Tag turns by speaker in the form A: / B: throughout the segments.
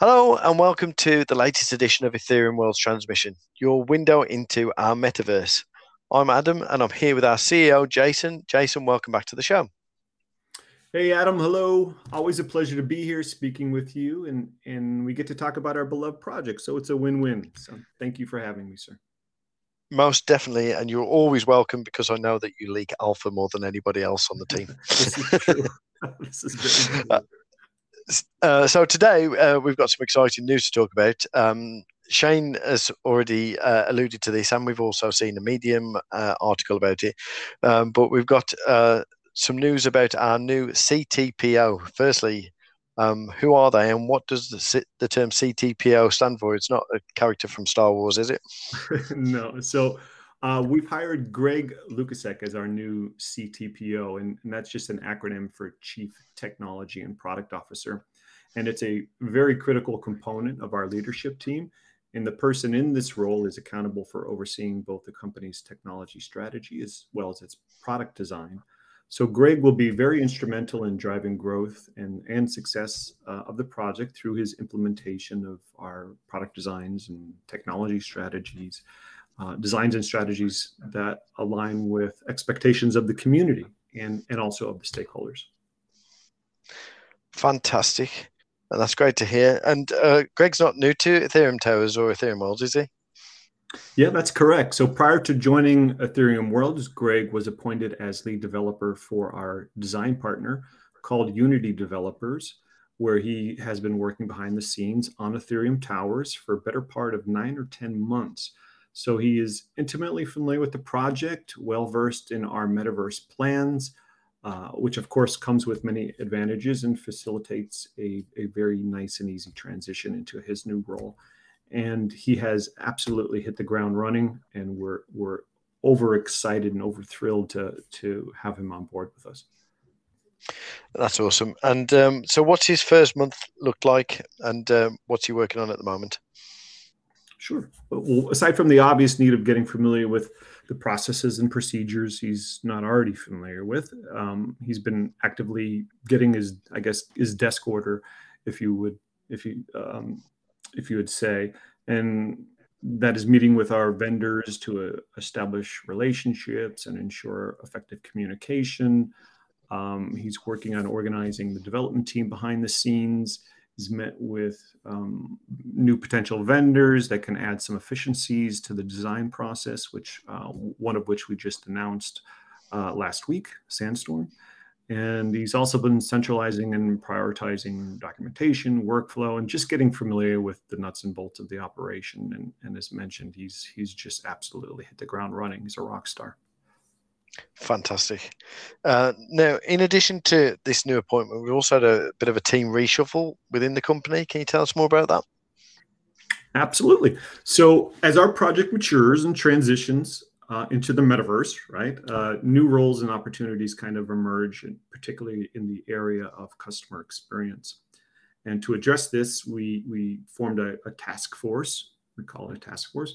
A: Hello and welcome to the latest edition of Ethereum World's Transmission, your window into our metaverse. I'm Adam and I'm here with our CEO, Jason. Jason, welcome back to the show.
B: Hey, Adam. Hello. Always a pleasure to be here speaking with you, and, and we get to talk about our beloved project. So it's a win win. So thank you for having me, sir.
A: Most definitely. And you're always welcome because I know that you leak alpha more than anybody else on the team. this is true. this is very. Uh, Uh, so today uh, we've got some exciting news to talk about. Um, Shane has already uh, alluded to this, and we've also seen a Medium uh, article about it. Um, but we've got uh, some news about our new CTPO. Firstly, um, who are they, and what does the, the term CTPO stand for? It's not a character from Star Wars, is it?
B: no. So uh, we've hired Greg Lukasek as our new CTPO, and, and, that's just an acronym for Chief Technology and Product Officer. And it's a very critical component of our leadership team. And the person in this role is accountable for overseeing both the company's technology strategy as well as its product design. So, Greg will be very instrumental in driving growth and, and success uh, of the project through his implementation of our product designs and technology strategies uh, designs and strategies that align with expectations of the community and, and also of the stakeholders.
A: Fantastic. And that's great to hear. And uh, Greg's not new to Ethereum Towers or Ethereum Worlds, is he?
B: Yeah, that's correct. So prior to joining Ethereum Worlds, Greg was appointed as lead developer for our design partner called Unity Developers, where he has been working behind the scenes on Ethereum Towers for a better part of nine or 10 months. So he is intimately familiar with the project, well versed in our metaverse plans, uh, which of course comes with many advantages and facilitates a, a very nice and easy transition into his new role. And he has absolutely hit the ground running, and we're we're overexcited and over thrilled to to have him on board with us.
A: That's awesome. And um, so, what's his first month look like, and um, what's he working on at the moment?
B: Sure. Well, aside from the obvious need of getting familiar with the processes and procedures he's not already familiar with, um, he's been actively getting his, I guess, his desk order, if you would, if you, um, if you would say, and that is meeting with our vendors to uh, establish relationships and ensure effective communication. Um, he's working on organizing the development team behind the scenes He's met with um, new potential vendors that can add some efficiencies to the design process, which uh, one of which we just announced uh, last week, Sandstorm. And he's also been centralizing and prioritizing documentation, workflow, and just getting familiar with the nuts and bolts of the operation. And, and as mentioned, he's he's just absolutely hit the ground running. He's a rock star.
A: Fantastic. Uh, now, in addition to this new appointment, we've also had a bit of a team reshuffle within the company. Can you tell us more about that?
B: Absolutely. So, as our project matures and transitions uh, into the metaverse, right, uh, new roles and opportunities kind of emerge, particularly in the area of customer experience. And to address this, we we formed a, a task force. We call it a task force,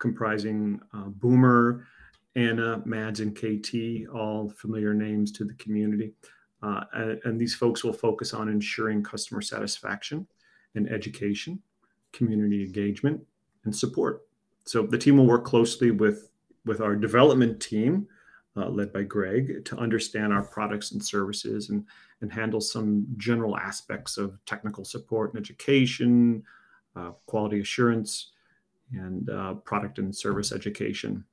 B: comprising uh, Boomer Anna, Mads, and KT, all familiar names to the community. Uh, and, and, these folks will focus on ensuring customer satisfaction and education, community engagement, and support. So the team will work closely with, with our development team, uh, led by Greg, to understand our products and services and, and handle some general aspects of technical support and education, uh, quality assurance, and uh, product and service education.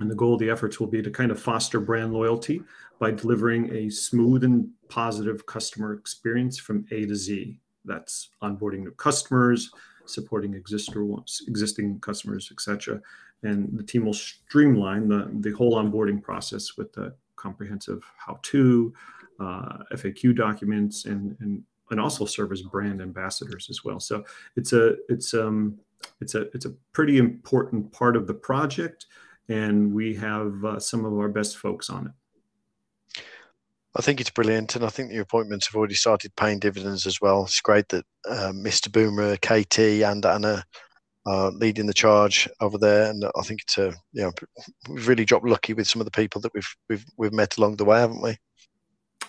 B: And the goal of the efforts will be to kind of foster brand loyalty by delivering a smooth and positive customer experience from A to Z. That's onboarding new customers, supporting existing customers, etc. And the team will streamline the, the whole onboarding process with the comprehensive how-to, uh, FAQ documents, and, and and also serve as brand ambassadors as well. So it's a it's um it's a it's a pretty important part of the project and we have uh, some of our best folks on it.
A: I think it's brilliant, and I think the appointments have already started paying dividends as well. It's great that uh, Mr. Boomer, KT, and Anna are leading the charge over there, and I think it's a you know we've really dropped lucky with some of the people that we've we've we've met along the way, haven't we?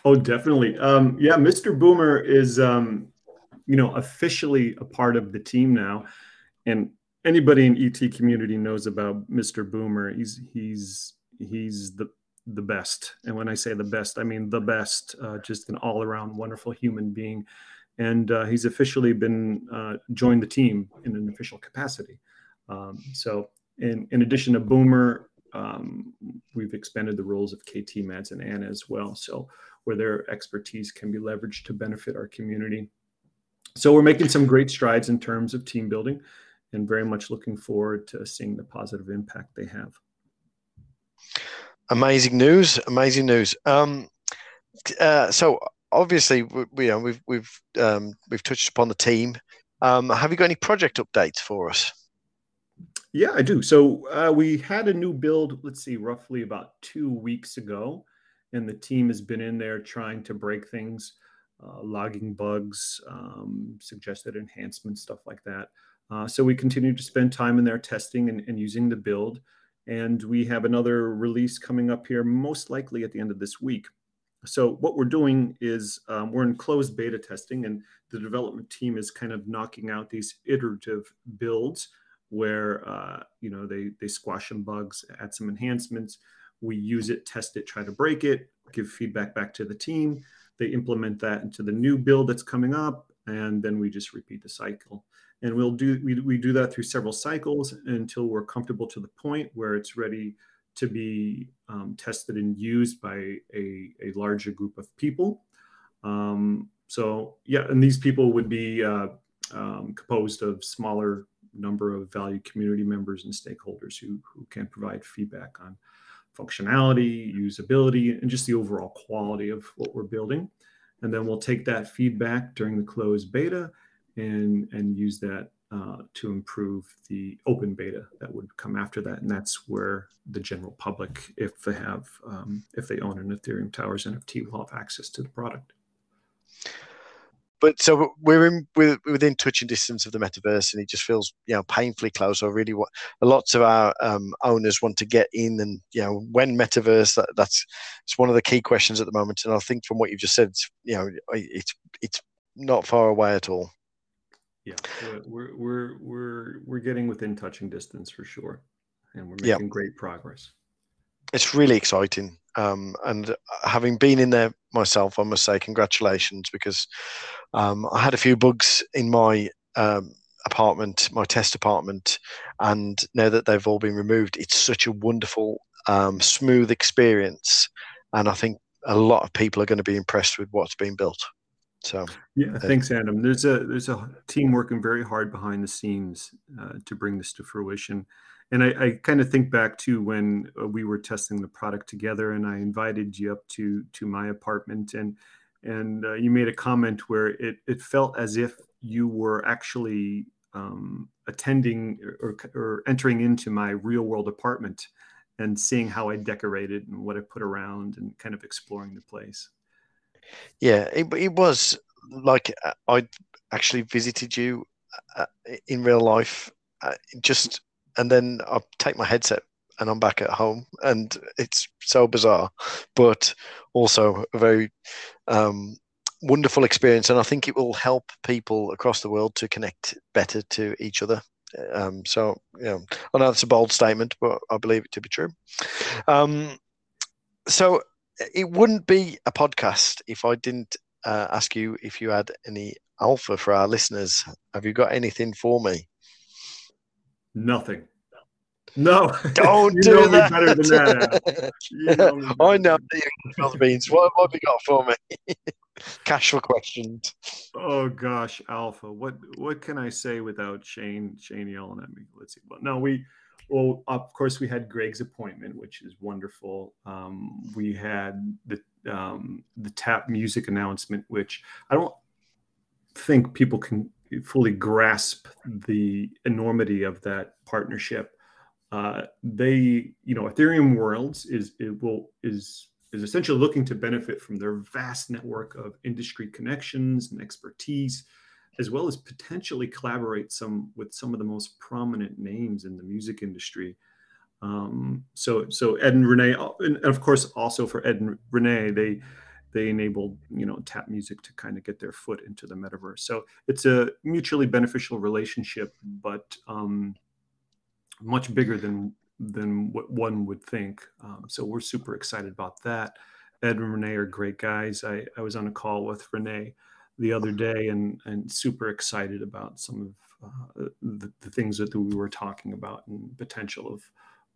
B: Oh, definitely. Um, yeah, Mr. Boomer is um, you know, officially a part of the team now. And anybody in ET community knows about Mr. Boomer. He's he's he's the the best. And when I say the best, I mean the best. Uh, just an all around wonderful human being. And uh, he's officially been uh, joined the team in an official capacity. Um, so, in in addition to Boomer, um, we've expanded the roles of KT, Mads, and Anna as well. So, where their expertise can be leveraged to benefit our community. So, we're making some great strides in terms of team building and very much looking forward to seeing the positive impact they have.
A: Amazing news! Amazing news. Um, uh, so obviously, we, we, you know, we've we've um, we've touched upon the team. Um, have you got any project updates for us?
B: Yeah, I do. So uh, we had a new build. Let's see, roughly about two weeks ago, and the team has been in there trying to break things, uh, logging bugs, um, suggested enhancements, stuff like that. Uh, so we continue to spend time in there testing and, and, using the build. And we have another release coming up here, most likely at the end of this week. So what we're doing is um, we're in closed beta testing, and the development team is kind of knocking out these iterative builds where uh, you know they they squash some bugs, add some enhancements. We use it, test it, try to break it, give feedback back to the team. They implement that into the new build that's coming up, and then we just repeat the cycle. And we'll do we, we do that through several cycles until we're comfortable to the point where it's ready to be um, tested and used by a, a larger group of people. Um, so yeah and these people would be uh, um, composed of smaller number of value community members and stakeholders who, who can provide feedback on functionality usability and just the overall quality of what we're building and then we'll take that feedback during the closed beta and and use that uh, to improve the open beta that would come after that, and that's where the general public, if they have, um, if they own an Ethereum Towers NFT, will have access to the product.
A: But so we're in we're within touching distance of the metaverse, and it just feels you know painfully close. So really, what lots of our um, owners want to get in, and you know when metaverse, that, that's it's one of the key questions at the moment. And I think from what you've just said, you know, it's it's not far away at all
B: yeah we're we're we're we're getting within touching distance for sure and we're making great progress
A: it's really exciting. Um, and having been in there myself i must say congratulations because um, i had a few bugs in my um, apartment my test apartment and now that they've all been removed it's such a wonderful um, smooth experience. And i think a lot of people are going to be impressed with what's been built. So
B: yeah, thanks, Adam. There's a there's a team working very hard behind the scenes uh, to bring this to fruition, and I, I kind of think back to when uh, we were testing the product together, and I invited you up to to my apartment, and and uh, you made a comment where it it felt as if you were actually um, attending or, or entering into my real world apartment and seeing how I decorated and what I put around and kind of exploring the place.
A: Yeah, it, it was like uh, I actually visited you uh, in real life, uh, just and then I take my headset and I'm back at home, and it's so bizarre, but also a very um, wonderful experience, and I think it will help people across the world to connect better to each other. Um, so, you know, I know that's a bold statement, but I believe it to be true. Um, so, it wouldn't be a podcast if I didn't uh, ask you if you had any alpha for our listeners. Have you got anything for me?
B: Nothing. No,
A: don't do know that. better than that. You know I know you beans. What, what have you got for me? Cash for questions.
B: Oh gosh, Alpha. What what can I say without Shane Shane yelling at me? Let's see. But no, we well, of course, we had Greg's appointment, which is wonderful. Um, we had the um, the tap music announcement, which I don't think people can fully grasp the enormity of that partnership. Uh, they, you know, Ethereum Worlds is it will is is essentially looking to benefit from their vast network of industry connections and expertise as well as potentially collaborate some with some of the most prominent names in the music industry. Um, so, so Ed and Renee, and of course, also for Ed and Renee, they they enabled you know tap music to kind of get their foot into the metaverse. So it's a mutually beneficial relationship but um, much bigger than than what one would think. Um, so we're super excited about that. Ed and renee are great guys. I, I was on a call with renee the other day and and super excited about some of uh, the, the things that we were talking about and potential of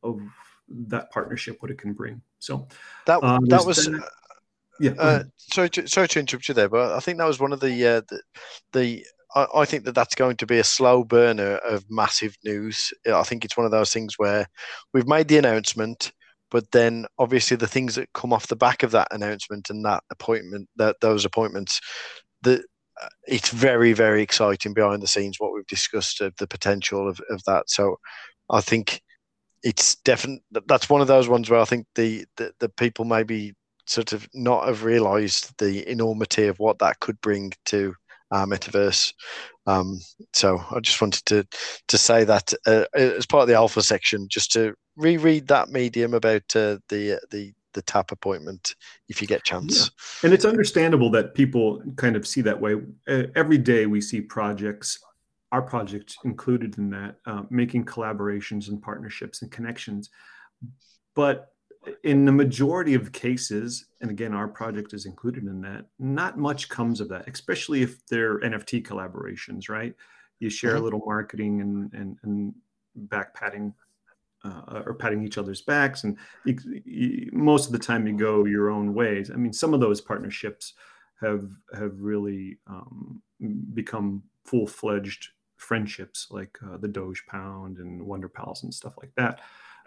B: of that partnership what it can bring. So
A: that uh, that was yeah. Uh, sorry, to, sorry to interrupt you there, but I think that was one of the uh, the, the I, I, think that that's going to be a slow burner of massive news. I think it's one of those things where we've made the announcement, but then obviously the things that come off the back of that announcement and that appointment, that those appointments, that uh, it's very very exciting behind the scenes what we've discussed of the potential of, of that. So I think it's definitely that's one of those ones where I think the, the, the people maybe sort of not have realised the enormity of what that could bring to our metaverse. Um, so I just wanted to to say that uh, as part of the alpha section, just to reread that medium about uh, the the the tap appointment if you get chance. Yeah.
B: And it's understandable that people kind of see that way. Uh, every day we see projects, our project included in that, uh, making collaborations and partnerships and connections. But in the majority of cases, and again, our project is included in that, not much comes of that, especially if they're NFT collaborations, right? You share mm-hmm. a little marketing and, and, and back patting uh, or patting each other's backs. And you, you, most of the time you go your own ways. I mean, some of those partnerships have, have really um, become full fledged friendships like uh, the Doge Pound and Wonder Pals and stuff like that.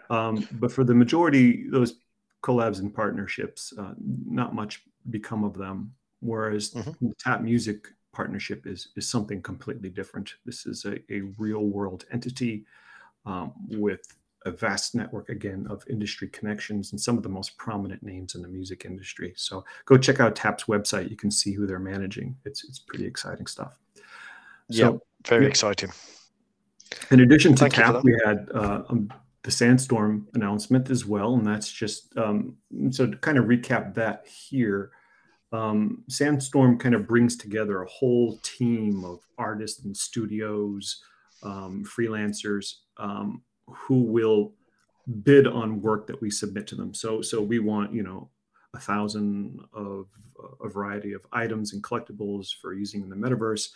B: Um, but for the majority, those collabs and partnerships, uh, not much become of them. Whereas mm-hmm. the tap music partnership is is something completely different. This is a, a real world entity um, with a vast network again of industry connections and some of the most prominent names in the music industry. So go check out Tap's website. You can see who they're managing. It's it's pretty exciting stuff.
A: So, yeah, very yeah. exciting.
B: In addition to Thank Tap, we had uh, um, the sandstorm announcement as well and that's just um, so to kind of recap that here um, sandstorm kind of brings together a whole team of artists and studios um, freelancers um, who will bid on work that we submit to them. So so we want you know a thousand of a variety of items and collectibles for using in the metaverse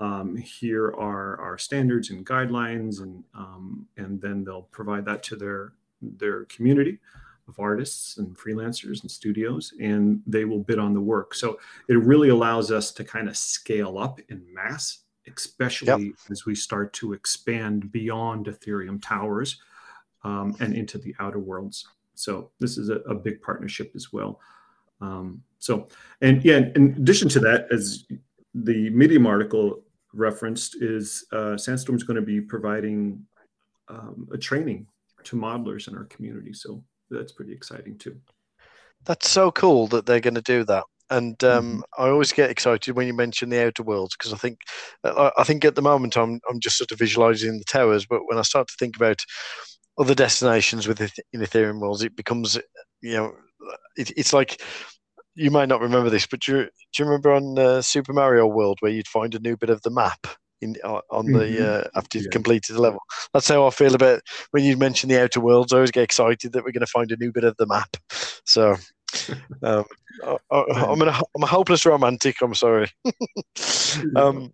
B: um, here are our standards and guidelines, and um, and then they'll provide that to their their community of artists and freelancers and studios, and they will bid on the work. So it really allows us to kind of scale up in mass, especially yep. as we start to expand beyond Ethereum towers um, and into the outer worlds. So this is a, a big partnership as well. Um, so, and yeah, in addition to that, as the Medium article referenced is uh, Sandstorm is going to be providing um, a training to modelers in our community. So that's pretty exciting too.
A: That's so cool that they're going to do that. And um, mm-hmm. I always get excited when you mention the outer worlds because I think I think at the moment I'm I'm just sort of visualizing the towers, but when I start to think about other destinations within Ethereum worlds, it becomes you know it, it's like you might not remember this, but do you, do you remember on uh, Super Mario World where you'd find a new bit of the map in on the mm-hmm. uh, after you've yeah. completed the level? That's how I feel about when you mention the Outer Worlds. I always get excited that we're going to find a new bit of the map. So um, I, am an, I'm a hopeless romantic. I'm sorry. um,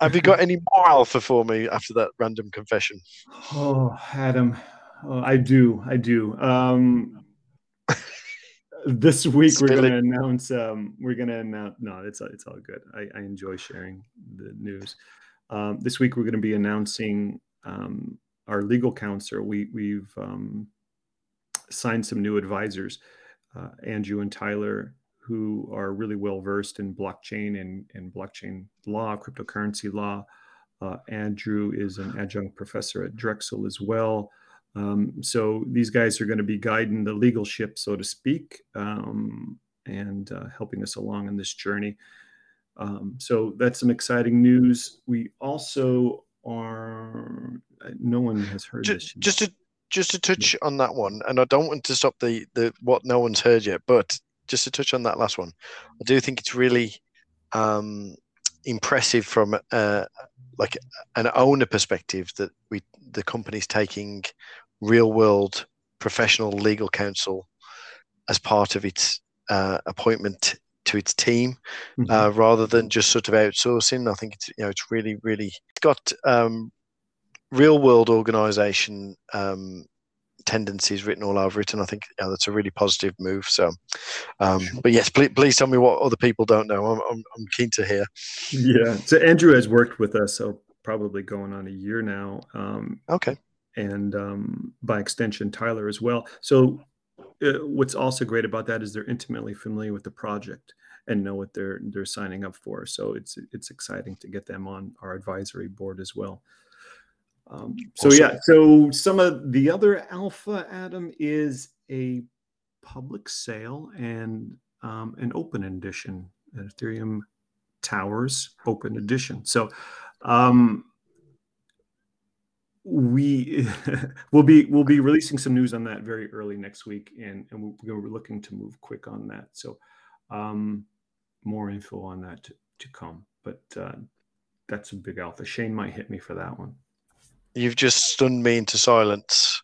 A: have you got any more alpha for me after that random confession?
B: Oh, Adam, oh, I do. I do. Um, this week we're going to announce um, we're going to announce no it's it's all good. I, I enjoy sharing the news. Um, this week we're going to be announcing um, our legal counsel. We we've um, signed some new advisors uh, andrew and tyler who are really well versed in blockchain and, and blockchain law cryptocurrency law. Uh, andrew is an adjunct professor at drexel as well um, so these guys are going to be guiding the legal ship, so to speak, um, and uh, helping us along in this journey. Um, so that's some exciting news. We also are. No one has heard
A: just,
B: this.
A: Just to just to touch yeah. on that one, and I don't want to stop the the what no one's heard yet, but just to touch on that last one, I do think it's really um, impressive from uh, like an owner perspective that we the company's taking real world professional legal counsel as part of its uh, appointment to its team mm-hmm. uh, rather than just sort of outsourcing. I think it's you know it's really really got um, real world organization um, tendencies written all over it, and I think you know, that's a really positive move. So, um, but yes, please, please tell me what other people don't know. I'm, I'm, I'm keen to hear.
B: Yeah, so Andrew has worked with us, so probably going on a year now. Um,
A: okay,
B: and um, by extension, Tyler as well. So, uh, what's also great about that is they're intimately familiar with the project and know what they're they're signing up for. So it's it's exciting to get them on our advisory board as well. Um, so awesome. yeah, so some of the other alpha, Adam, is a public sale and um, an open edition, Ethereum Towers Open Edition. So um, we will be we'll be releasing some news on that very early next week, and and we're, looking to move quick on that. So um, more info on that to, to come, but uh, that's a big alpha. Shane might hit me for that one.
A: You've just stunned me into silence.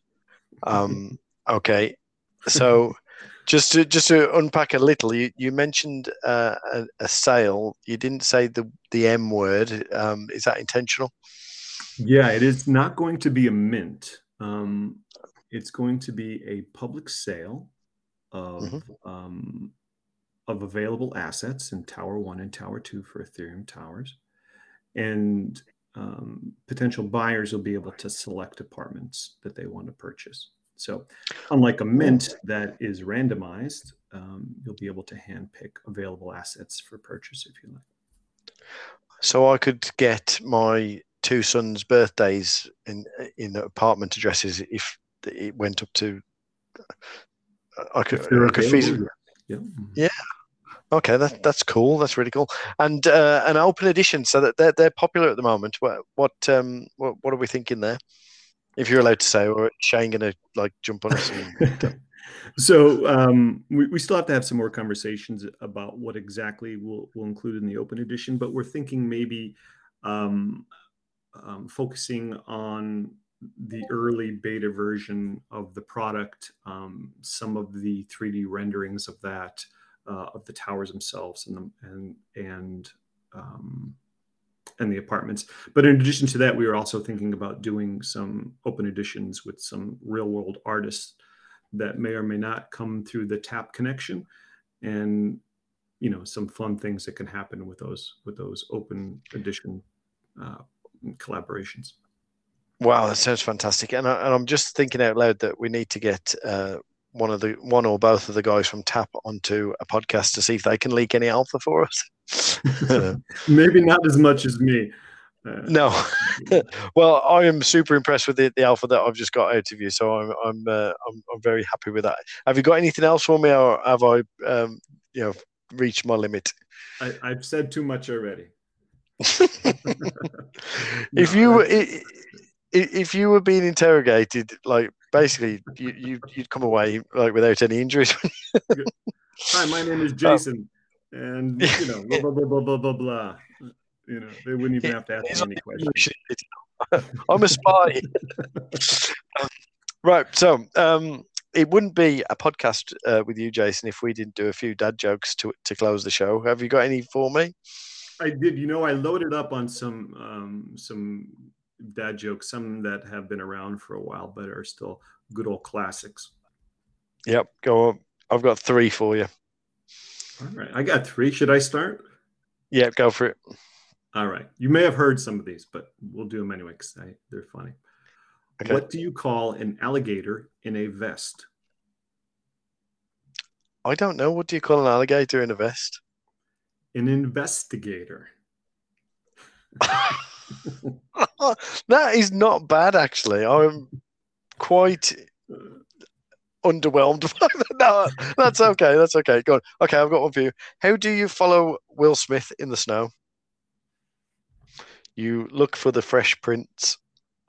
A: Um, okay, so just to just to unpack a little, you, you mentioned uh, a, a, sale. You didn't say the the M word. Um, is that intentional?
B: Yeah, it is not going to be a mint. Um, it's going to be a public sale of mm-hmm. um, of available assets in Tower One and Tower Two for Ethereum towers, and um, potential buyers will be able to select apartments that they want to purchase. So, unlike a mint that is randomized, um, you'll be able to handpick available assets for purchase if you like.
A: So, I could get my two sons' birthdays in in the apartment addresses if it went up to. I could, I could feasibly, yeah. yeah. Okay, that, that's cool. That's really cool. And uh, an open edition, so that they're, they're popular at the moment. What what um what, what are we thinking there? If you're allowed to say, or Shane going to like jump on us? And,
B: so um, we, we still have to have some more conversations about what exactly we'll, we'll include in the open edition, but we're thinking maybe um, um, focusing on the early beta version of the product, um, some of the 3D renderings of that, uh, of the towers themselves and the, and and um, and the apartments. But in addition to that, we were also thinking about doing some open editions with some real world artists that may or may not come through the tap connection and you know some fun things that can happen with those with those open edition uh, collaborations
A: wow that sounds fantastic and, I, am just thinking out loud that we need to get uh, one of the one or both of the guys from Tap onto a podcast to see if they can leak any alpha for us.
B: Maybe not as much as me.
A: Uh, no, well, I am super impressed with the, the alpha that I've just got out of you, so I'm I'm, uh, I'm I'm very happy with that. Have you got anything else for me, or have I, um, you know, reached my limit?
B: I, have said too much already.
A: if no, you if you were being interrogated, like basically you, you would come away like without any injuries.
B: Hi, my name is Jason, oh. and you know blah blah blah blah blah blah blah. You know they wouldn't even have to ask any questions.
A: I'm a spy. um, right, so um, it wouldn't be a podcast uh, with you, Jason, if we didn't do a few dad jokes to to close the show. Have you got any for me?
B: I did. You know, I loaded up on some um, some dad jokes, some that have been around for a while, but are still good old classics.
A: Yep, go on. I've got three for you.
B: All right, I got three. Should I start?
A: Yep, go for it.
B: All right. You may have heard some of these, but we'll do them anyway because they're funny. Okay. What do you call an alligator in a vest?
A: I don't know. What do you call an alligator in a vest?
B: An investigator.
A: that is not bad, actually. I'm quite underwhelmed. no, that's okay. That's okay. Go on. Okay, I've got one for you. How do you follow Will Smith in the snow? You look for the fresh prints.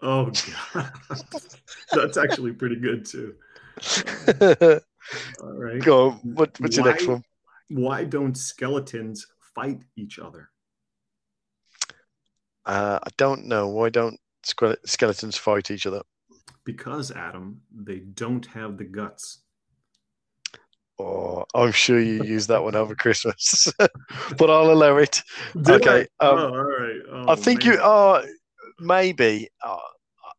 B: Oh god, that's actually pretty good too.
A: All right. Go on. What, what's why, your next one?
B: why don't skeletons fight each other?
A: Uh, I don't know. Why don't skeletons fight each other?
B: Because, Adam, they don't have the guts.
A: Oh, I'm sure you use that one over Christmas, but I'll allow it.
B: Did
A: okay.
B: Um,
A: oh,
B: all right. Oh,
A: I think
B: man.
A: you are maybe. Uh,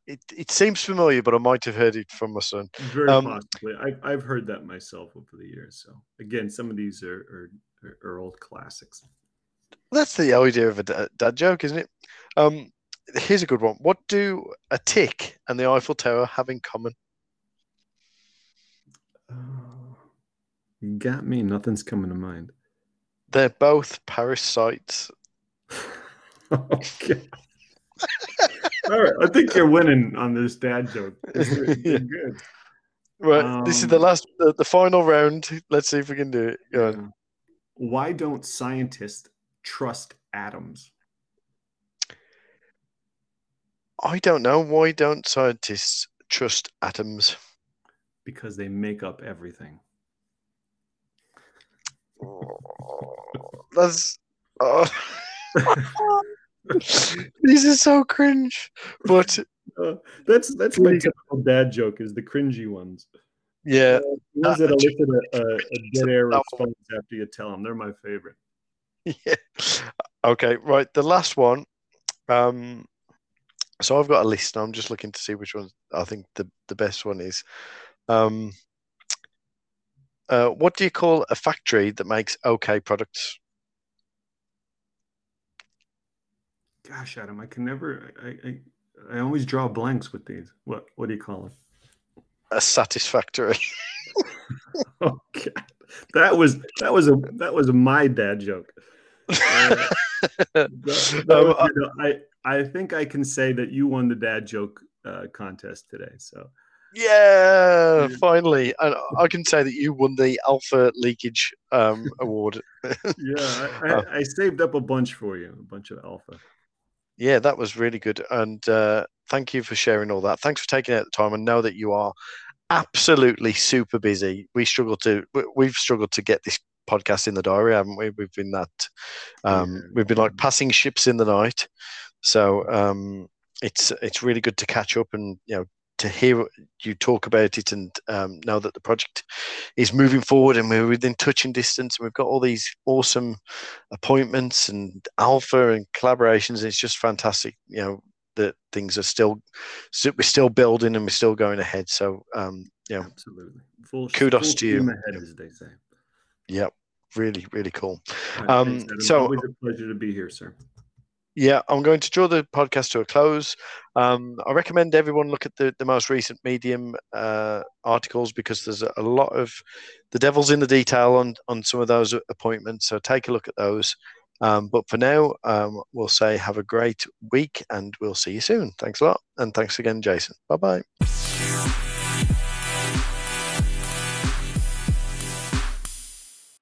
A: it, it seems familiar, but I might have heard it from my son.
B: Very
A: um,
B: possibly. I've, I've heard that myself over the years. So, again, some of these are, are, are old classics.
A: That's the idea of a dad, joke, isn't it? Um, here's a good one. What do a tick and the Eiffel Tower have in common?
B: Oh, got me. Nothing's coming to mind.
A: They're both parasites.
B: okay. All right. I think you're winning on this dad joke.
A: Yeah.
B: good.
A: Right. this is the
B: Um,
A: last, the, the final round. Let's see if we can do it. Go on.
B: Why don't scientists trust atoms?
A: I don't know. Why don't scientists trust atoms?
B: Because they make up everything.
A: That's. Oh. These are so cringe. But
B: Uh, that's that's my typical dad joke is the cringy ones.
A: Yeah,
B: The ones that
A: Uh,
B: elicit a, a, a dead air response after you tell them. They're my favorite.
A: yeah. Okay, right. The last one. Um, so I've got a list. and I'm just looking to see which one I think the, the best one is. Um, uh, what do you call a factory that makes okay products?
B: Gosh, Adam, I can never. I, I I always draw blanks with these. What what do you call it?
A: A satisfactory.
B: God, that was that was a that was a my dad joke. Uh, that- that
A: Um,
B: was, you know, I I think I can say that you won the dad joke uh, contest today. So
A: Yeah, finally. And I can say that you won the Alpha Leakage um, Award.
B: yeah, I. I, I saved up a bunch for you, a bunch of alpha.
A: Yeah, that was really good. And uh, thank you for sharing all that. Thanks for taking out the time. And know that you are absolutely super busy. We struggle to, we- we've struggled to get this podcast in the diary, haven't we? We've been that, um, we've been like passing ships in the night. So um, it's it's really good to catch up and you know to hear you talk about it and um, know that the project is moving forward and we're within touching distance and we've got all these awesome appointments and alpha and collaborations. It's just fantastic, you know, that things are still we're still building and we're still going ahead. So um, know,
B: Absolutely. Full
A: Kudos
B: full
A: to you.
B: Ahead, as they say.
A: yeah, really, really cool.
B: Right,
A: Um,
B: thanks,
A: so-
B: always a pleasure to be here, sir.
A: Yeah, I'm going to draw the podcast to a close. Um, I recommend everyone look at the, the most recent Medium uh, articles because there's a, lot of the devil's in the detail on, on some of those appointments. So take a look at those. Um, but for now, um, we'll say have a great week and we'll see you soon. Thanks a lot. And thanks again, Jason. Bye bye.